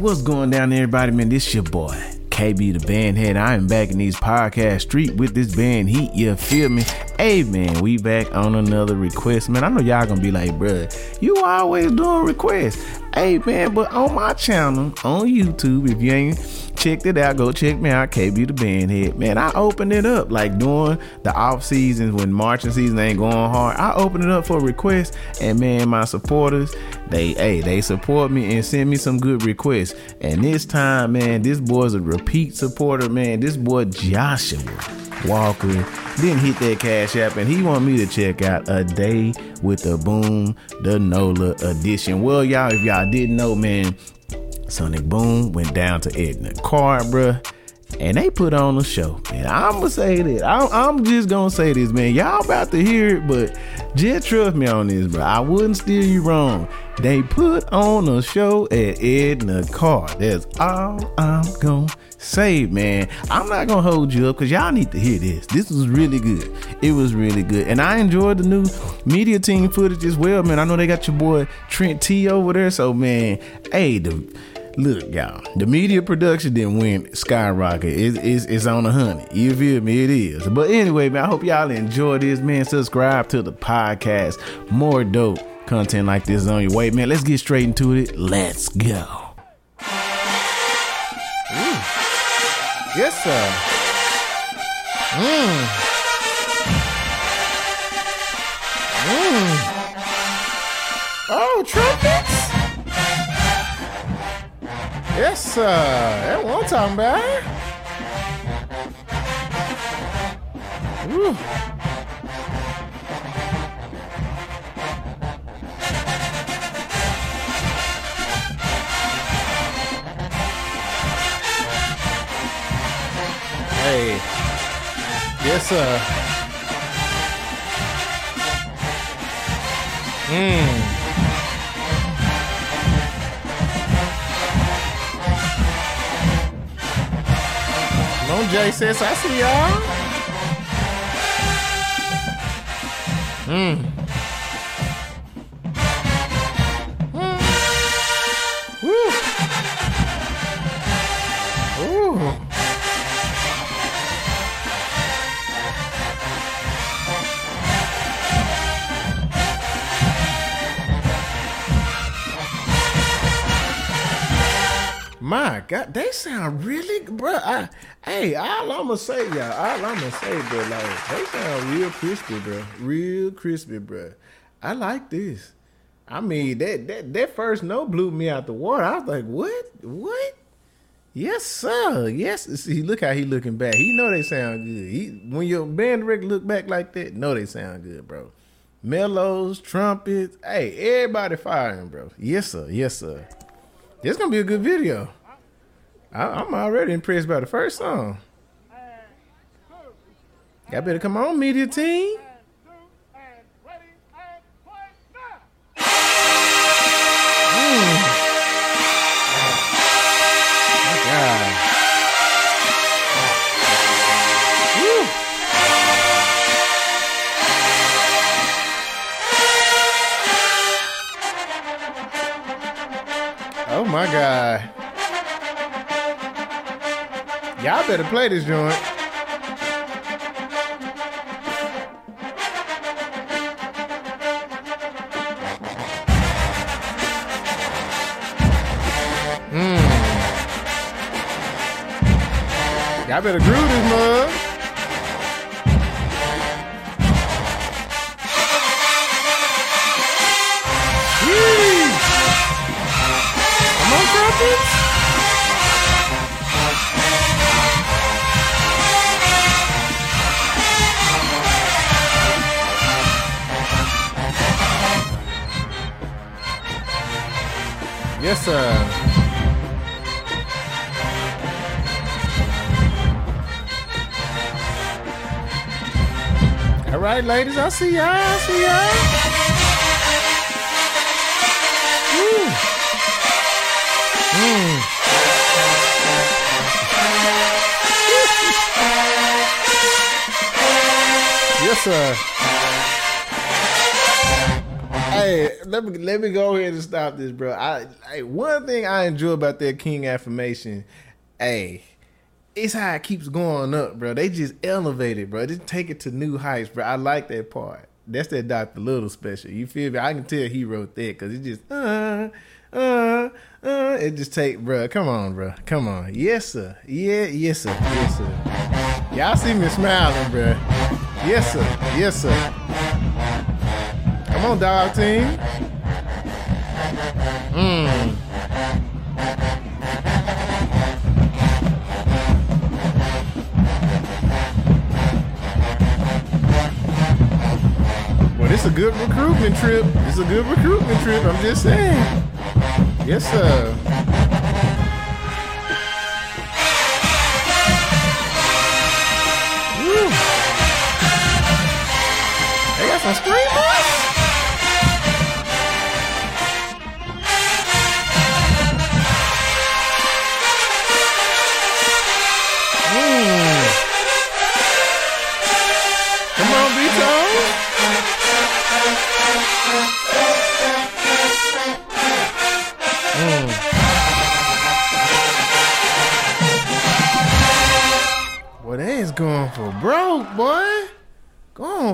what's going down, everybody? Man, this your boy, KB the Bandhead. I am back in these podcast street with this band heat. You feel me? Hey, man, we back on another request, man. I know y'all gonna be like, bruh, you always doing requests. Hey, man, but on my channel on YouTube, if you ain't checked it out, go check me out, KB the Bandhead. Man, I opened it up like during the off seasons when marching season ain't going hard. I opened it up for requests, and man, my supporters, they hey, they support me and send me some good requests. And this time, man, this boy's a repeat supporter, man. This boy Joshua Walker didn't hit that cash app, and he want me to check out a day with the boom, the Nola edition. Well, y'all, if y'all didn't know, man, Sonic Boom went down to Edna Karr, bruh. And they put on a show. And I'm gonna say that. I'm, I'm, just gonna say this, man. Y'all about to hear it, but just trust me on this, bro. I wouldn't steer you wrong. They put on a show at Edna Karr. That's all I'm gonna say, man. I'm not gonna hold you up because y'all need to hear this. This was really good. It was really good. And I enjoyed the new media team footage as well, man. I know they got your boy Trent T over there. So man, hey, the Look, y'all, the media production didn't win skyrocket. It's, it's, it's on a hundred. You feel me? It is. But anyway, man, I hope y'all enjoy this, man. Subscribe to the podcast. More dope content like this on your way, man. Let's get straight into it. Let's go. Yes, sir. Mmm. Mmm. Yes, sir. That one time, man. Woo. Hey. Yes, sir. Mmm. Come on, J-Settes. I see y'all. Mmm. God, they sound really, bro. I, hey, all I'ma say, y'all, all I'ma say, bro, like they sound real crispy, bro, real crispy, bro. I like this. I mean, that that that first note blew me out the water. I was like, what, what? Yes, sir. Yes. See, look how he looking back. He know they sound good. He when your band director look back like that, know they sound good, bro. Mellows, trumpets, hey, everybody firing, bro. Yes, sir. Yes, sir. This gonna be a good video. I, am already impressed by the first song. Y'all better come on, media team. Mm. My God. Oh my God. Y'all better play this joint. Hmm. Y'all better groove this mug. Yes, sir. All right, ladies, I see y'all. I see y'all. Woo. Mm. yes, sir. Let me let me go ahead and stop this, bro. I, I one thing I enjoy about that King affirmation, hey, it's how it keeps going up, bro. They just elevate it, bro. Just take it to new heights, bro. I like that part. That's that Dr. Little special. You feel me? I can tell he wrote that because it just uh uh uh it just take bro. Come on, bro. Come on. Yes, sir. Yeah, yes, sir. Yes, sir. Y'all see me smiling, bro. Yes, sir. Yes, sir. Come on, dog team. Mmm. Well, it's a good recruitment trip. It's a good recruitment trip. I'm just saying. Yes, sir. Woo. They got some screamers.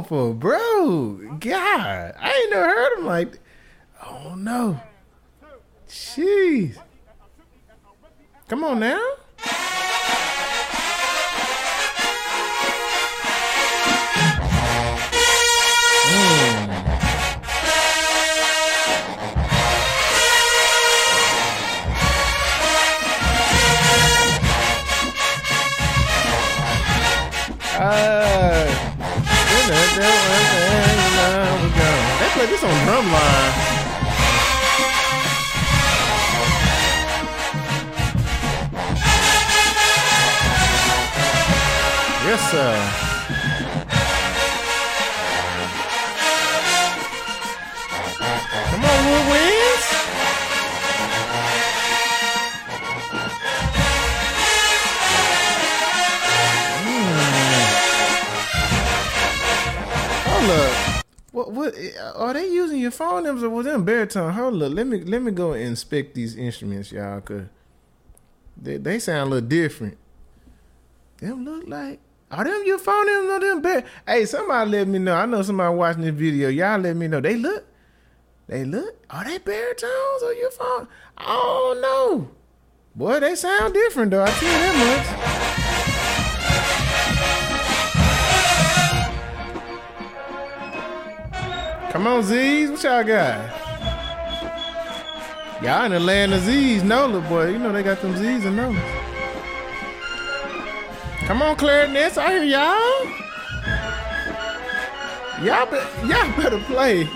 For broke. God, I ain't never heard him like. Oh no. Jeez. Come on now. On drumline. Yes, sir. Mm. What what are they your phone or was them baritone? Hold up, let me let me go inspect these instruments, y'all, cause they they sound a little different. Them look like are them your phone numbers or them bar? Hey, somebody let me know. I know somebody watching this video. Y'all let me know. They look, they look. Are they baritones or your phone? I don't know. Boy, they sound different though. I tell you that much. Come on, Z's. What y'all got? Y'all in the land of Z's, Nola, boy. You know they got them Z's and Nola. Come on, clarinets. I hear y'all. Y'all, be- y'all better play.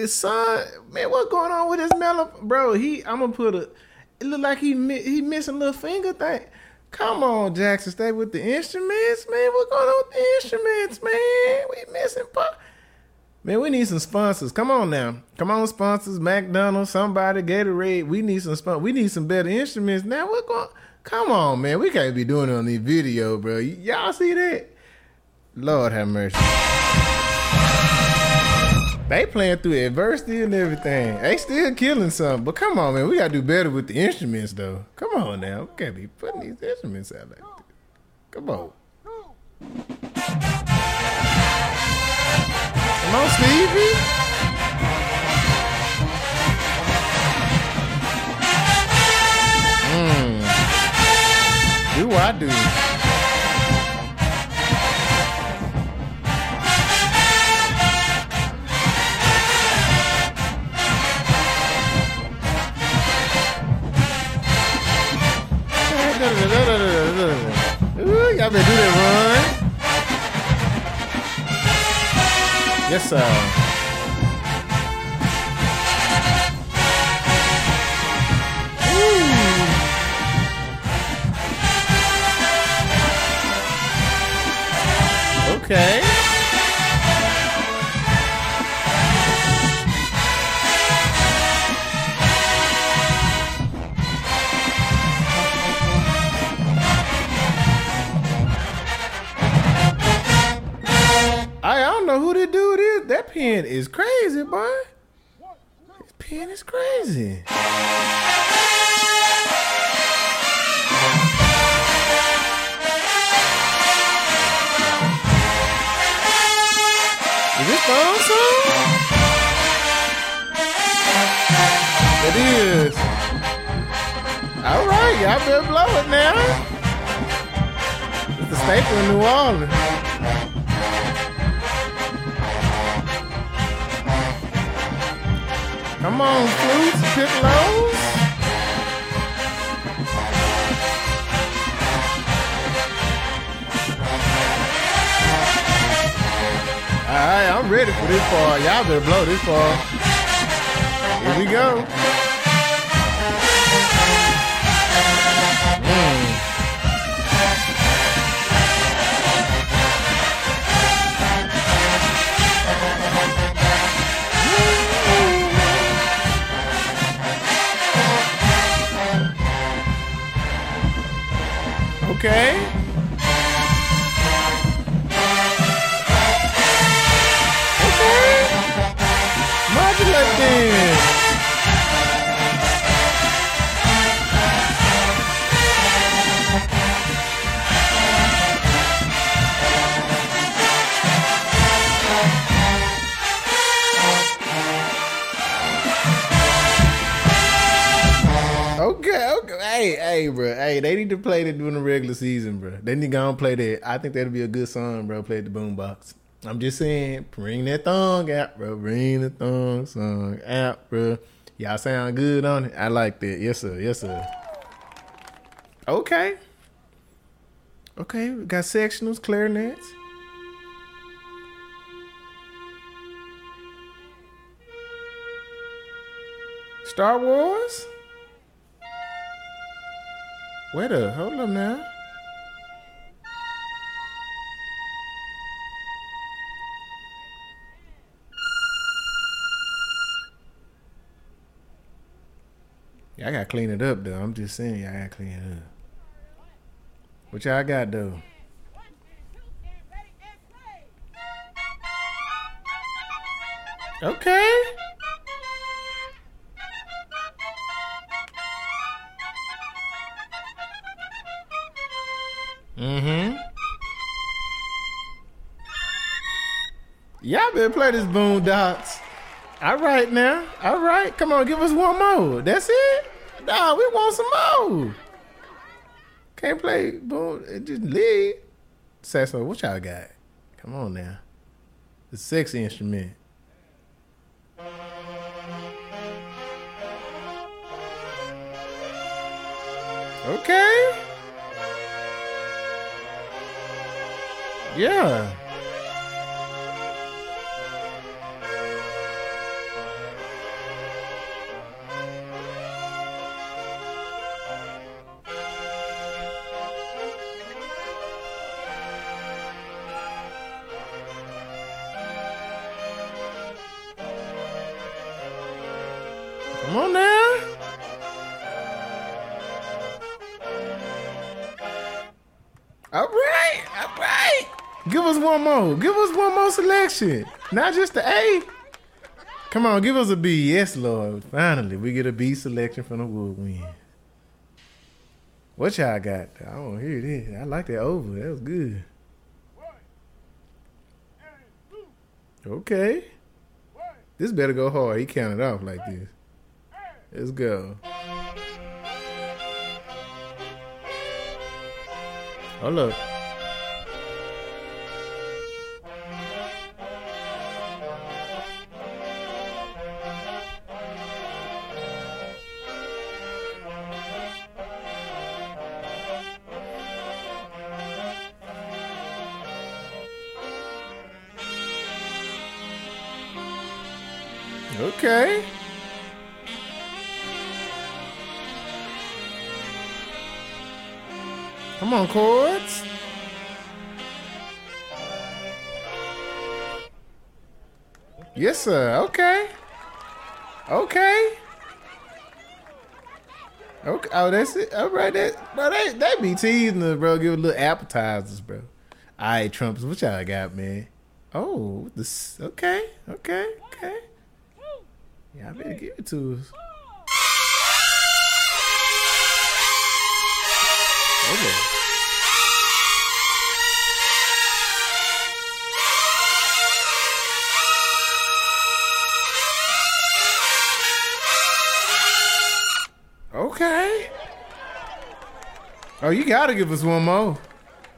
His son, man, what's going on with his mellow? Bro, he, I'm gonna put a, it look like he he missing a little finger thing. Come on, Jackson, stay with the instruments, man. What's going on with the instruments, man? We missing part. Man, we need some sponsors. Come on now. Come on, sponsors. McDonald's, somebody, Gatorade. We need some sponsors. We need some better instruments. Now, what going Come on, man. We can't be doing it on these video, bro. Y- y'all see that? Lord have mercy. They playing through adversity and everything. They still killing something. But come on, man. We gotta do better with the instruments, though. Come on now. We can't be putting these instruments out like this. Come on. Come on, Stevie. Mm. Do I do? Ooh, y'all been do that run. Yes, sir. Ooh. Okay. Crazy, boy. This pen is crazy. Is this phone song? It is. All right, y'all better blow it now. It's the staple in New Orleans. Come on, flutes, piccolos. All right, I'm ready for this part. Y'all better blow this part. Here we go. They need to go and play that. I think that'd be a good song, bro. Play the boombox. I'm just saying, bring that thong out, bro. Bring the thong song out, bro. Y'all sound good on it. I like that. Yes, sir. Yes, sir. Okay. Okay, we got sectionals, clarinets. Star Wars? Wait a hold up now. Clean it up though. I'm just saying, y'all gotta clean it up. What y'all got though? Okay. Mm-hmm. Y'all better play this Boondocks. All right now. All right. Come on, give us one more. That's it? Nah, we want some more. Can't play boom. it Just lead. Saxophone. What y'all got? Come on now. The sexy instrument. Okay. Yeah. Give us one more selection. Not just the A. Come on, give us a B. Yes, Lord. Finally, we get a B selection from the woodwind. What y'all got? I don't hear this. I like that over. That was good. Okay. This better go hard. He counted off like this. Let's go. Oh, Hold up. Okay. Come on, chords. Yes, sir. Okay. Okay. Okay. Oh, that's it. All right. That, bro, they, they be teasing us, bro. Give a little appetizers, bro. All right, Trumps. what y'all got, man? Oh, this. Okay. Okay. Okay. Y'all better give it to us. Okay. Okay. Oh, you gotta give us one more.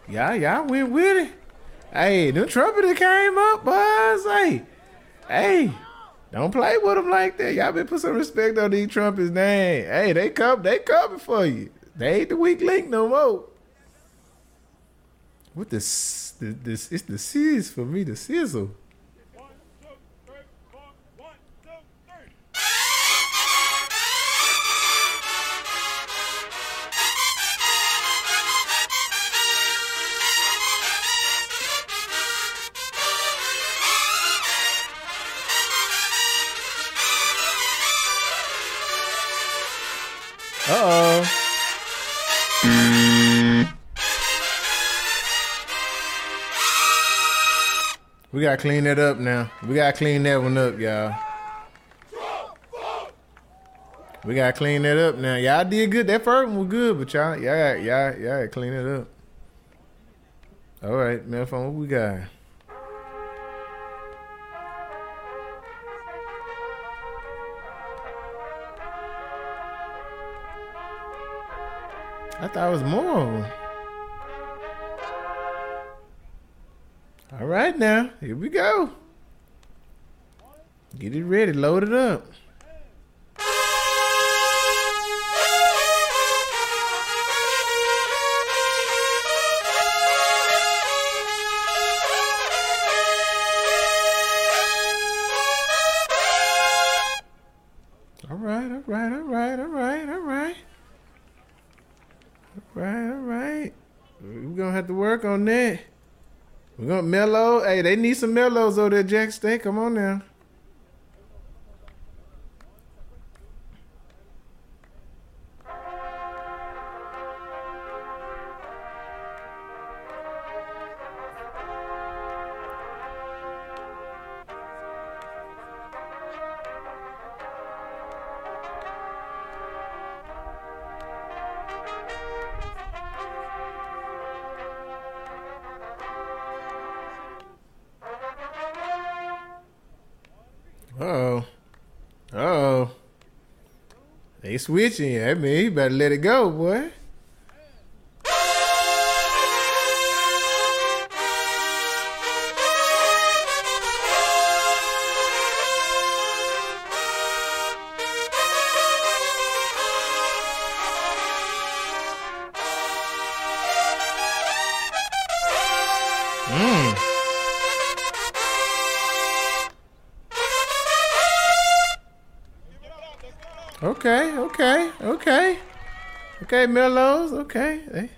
Yeah, y'all went with it. Hey, the trumpeter came up, boys. Hey, hey, don't play with them like that. Y'all been put some respect on these trumpets' name. Hey, they come, they coming for you. They ain't the weak link no more. What this, this it's the sizz for me, the sizzle. We gotta clean that up now. We gotta clean that one up, y'all. We gotta clean that up now. Y'all did good. That first one was good, but y'all, y'all, y'all, y'all gotta clean it up. All right, Mellophone, what we got? I thought it was more. All right, now here we go. Get it ready, load it up. Mellow. Hey, they need some mellows over there, Jack Stay. Come on now. They switching. I mean, you better let it go, boy. Okay, Mellows, okay. Hey.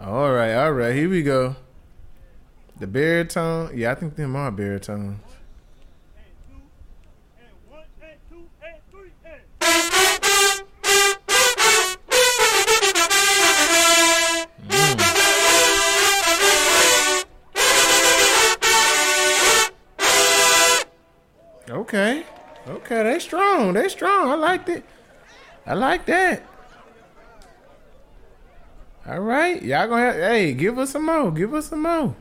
All right, all right, here we go. The baritone. Yeah, I think them are baritones. Mm. Okay. Okay, they strong. They strong. I liked it. I like that. All right. Y'all gonna have, hey, give us some more. Give us some more.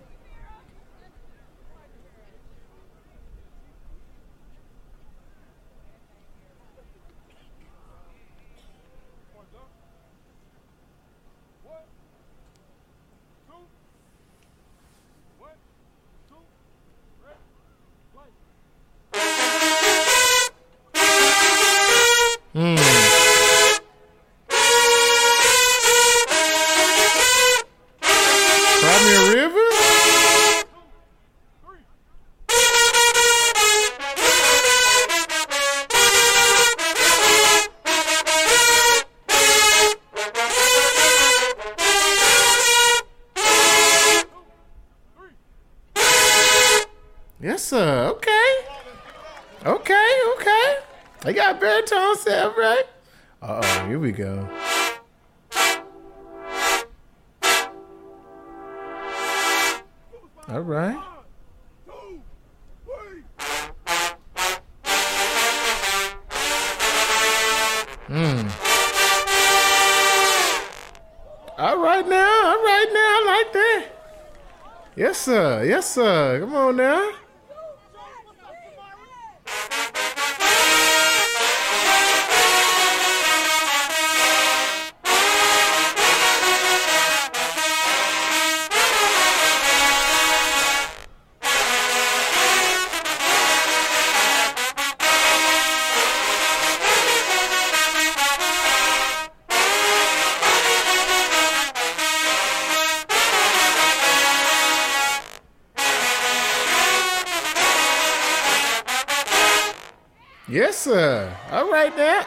Right now, all right now, I like that. Yes, sir. Yes, sir. Come on now.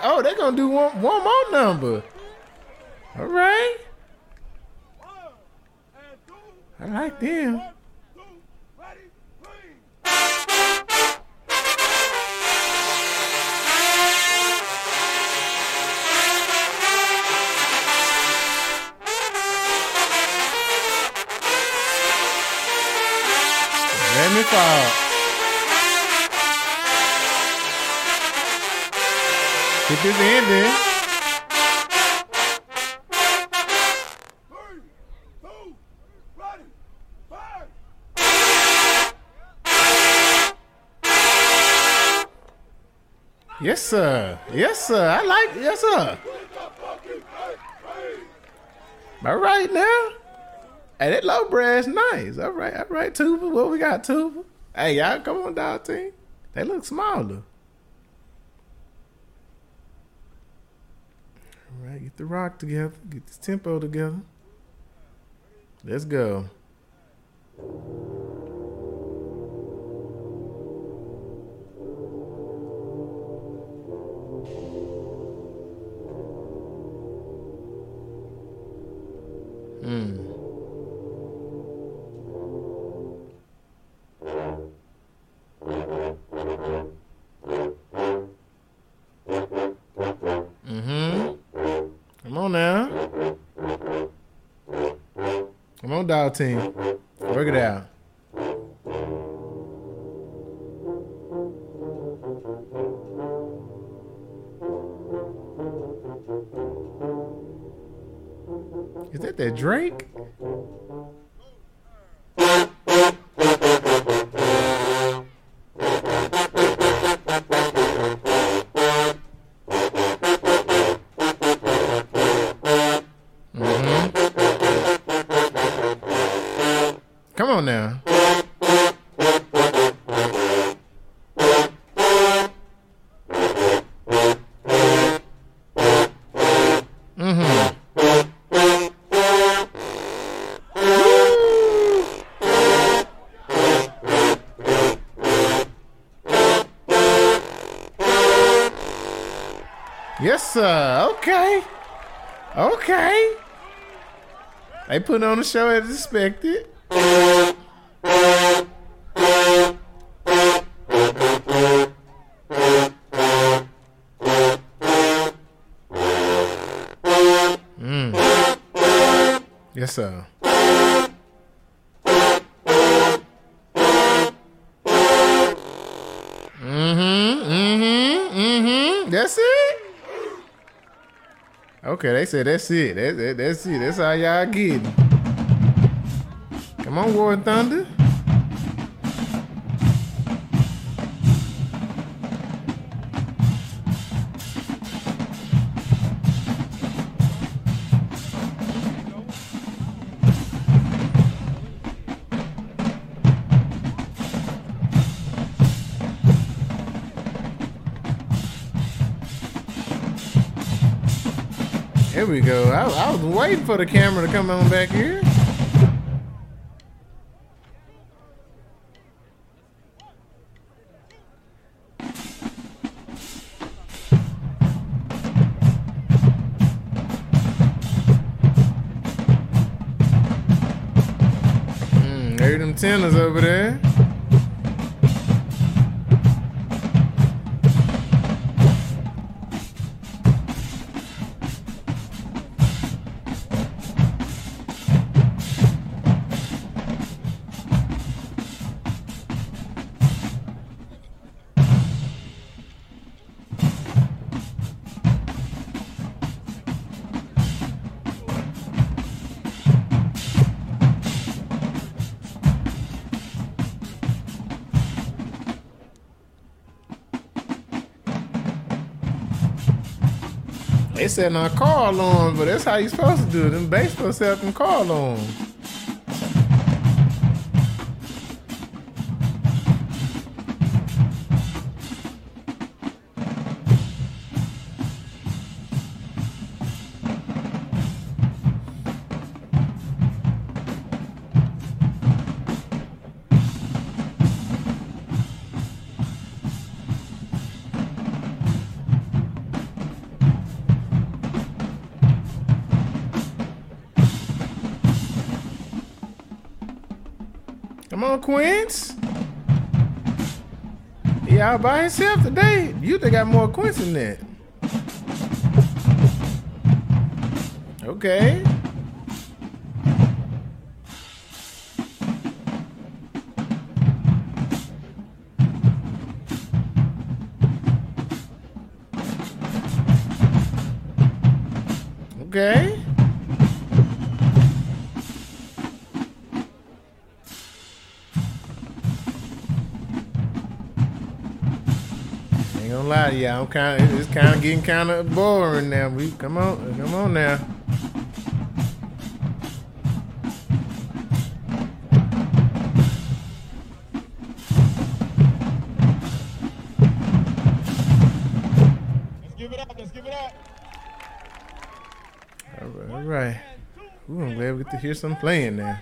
Oh, they're gonna do one one more number. All right. I like them. Let me fall. Get this ending. Yes, sir. Yes, sir. I like. Yes, sir. All right now. Hey, that low brass nice. All right, all right, Tuba. What we got, Tuba? Hey, y'all, come on, dog team. They look smaller. Right, get the rock together. Get this tempo together. Let's go. Hmm. Team. Work it out. Is that that Drake? They put on the show as expected. Mm. Yes, sir. Okay, they said that's it. That, that, that's it. That's how y'all getting. Come on, War and Thunder. We go. I, I was waiting for the camera to come on back here. Setting our car alarm, but that's how you supposed to do it. Them banks supposed to set them car alarms. Quints. He out by himself today. You think got more Quints than that. Okay. Gonna lie to you, I'm kind of it's kind of getting kind of boring now. We come on, come on now. Let's give it up. Let's give it up. All right, all right. Ooh, I'm glad we get to hear some playing now.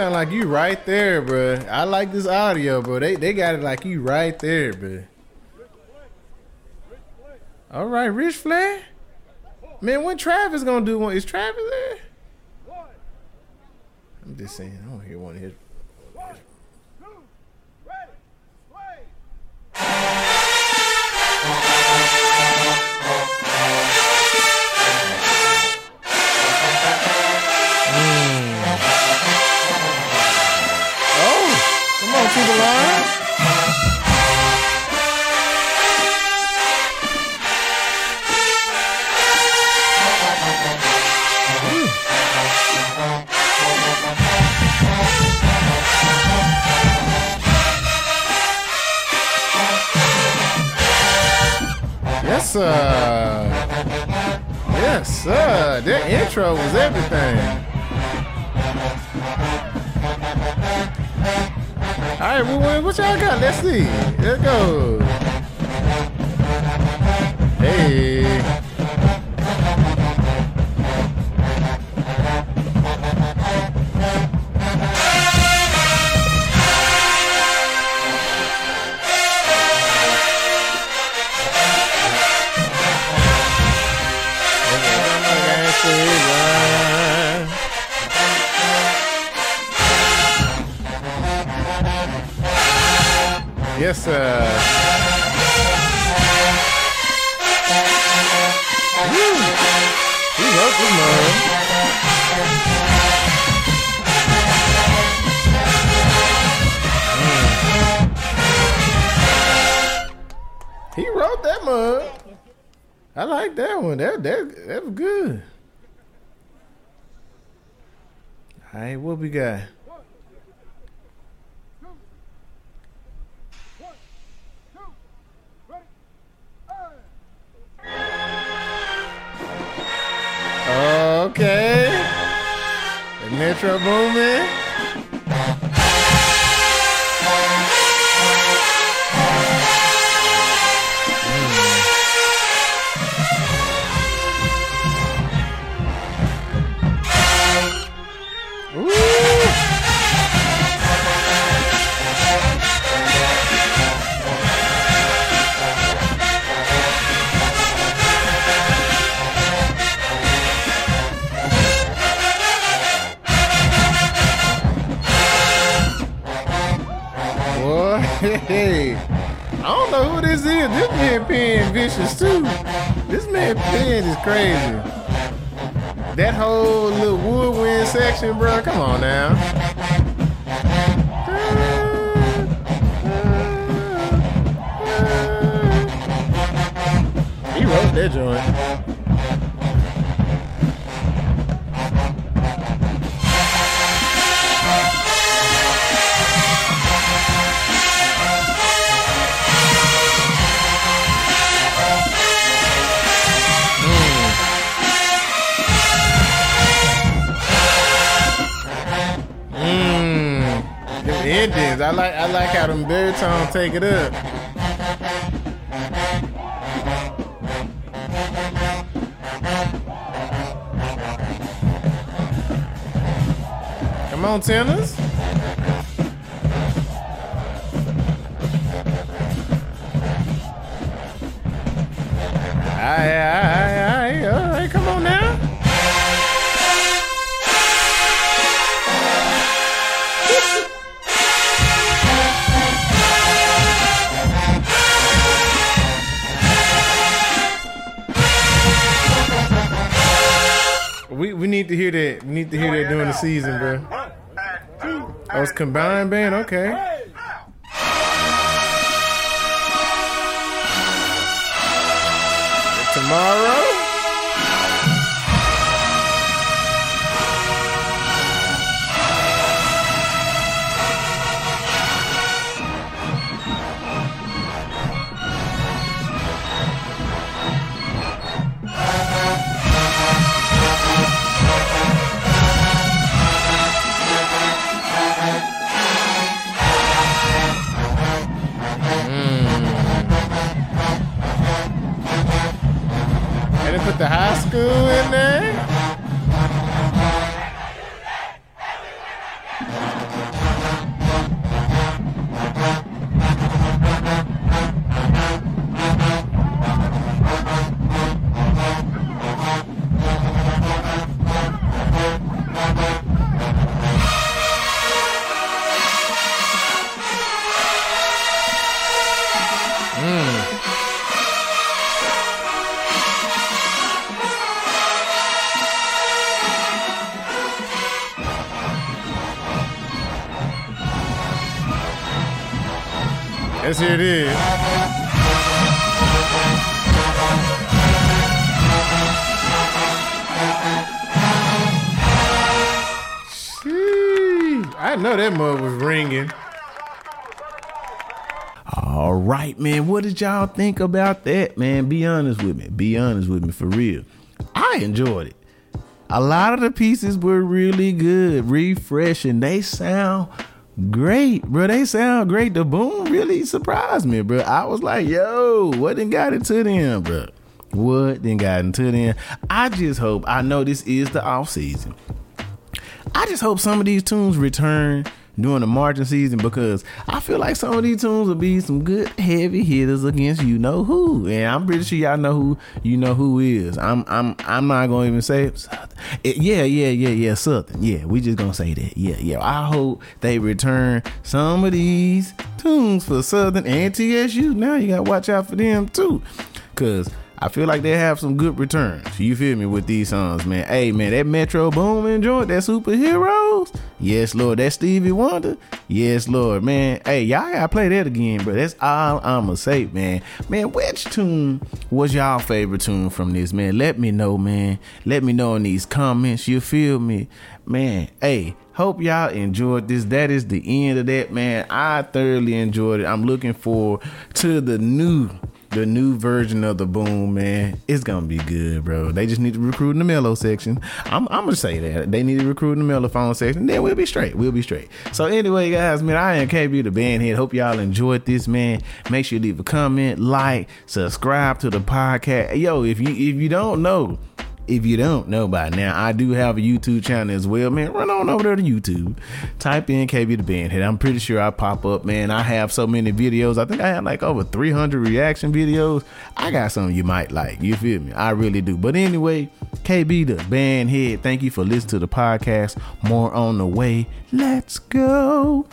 Sound like you right there, bro. I like this audio, bro. They they got it like you right there, bro. All right, Ric Flair. Man, when Travis gonna do one? Is Travis there? I'm just saying. I don't hear one of his. On to. Yes, sir. Yes, sir. That intro was everything. All right, well, what- what y'all got? Let's see. Let's go. Hey. cabeça. Uh. Hmm. He wrote that mug. I like that one. That that that was good. All right, what we got? Metro Boomin. Endings. I like I like how them baritones take it up. Come on, tenors. Combined. I know that mug was ringing. All right, man. What did y'all think about that, man? Be honest with me. Be honest with me for real. I enjoyed it. A lot of the pieces were really good, refreshing. They sound great, bro. They sound great. The boom really surprised me, bro. I was like, yo, what then got into them, bro? What then got into them? I just hope, I know this is the off season. I just hope some of these tunes return during the marching season because I feel like some of these tunes will be some good heavy hitters against you know who, and I'm pretty sure y'all know who you know who is. I'm I'm I'm not gonna even say it. It- yeah yeah yeah yeah Southern yeah we just gonna say that yeah yeah I hope they return some of these tunes for Southern and TSU. Now you gotta watch out for them too, cause. I feel like they have some good returns. You feel me with these songs, man. Hey, man, that Metro Boomin joint, that superheroes. Yes, Lord. That Stevie Wonder. Yes, Lord, man. Hey, y'all gotta play that again, bro. That's all I'ma say, man. Man, which tune was y'all favorite tune from this, man? Let me know, man. Let me know in these comments. You feel me? Man, hey, hope y'all enjoyed this. That is the end of that, man. I thoroughly enjoyed it. I'm looking forward to the new the new version of the boom, man, it's gonna be good, bro. They just need to recruit in the mellow section. I'm, I'm gonna say that they need to recruit in the mellophone section. Then we'll be straight. We'll be straight. So anyway, guys, man, I am KB the band head. Hope y'all enjoyed this, man. Make sure you leave a comment, like, subscribe to the podcast. Yo, if you if you don't know if you don't know by now, I do have a YouTube channel as well, man. Run on over there to YouTube. Type in KB the Bandhead. I'm pretty sure I pop up, man. I have so many videos. I think I have like over 300 reaction videos. I got some you might like. You feel me? I really do. But anyway, KB the Bandhead. Thank you for listening to the podcast. More on the way. Let's go.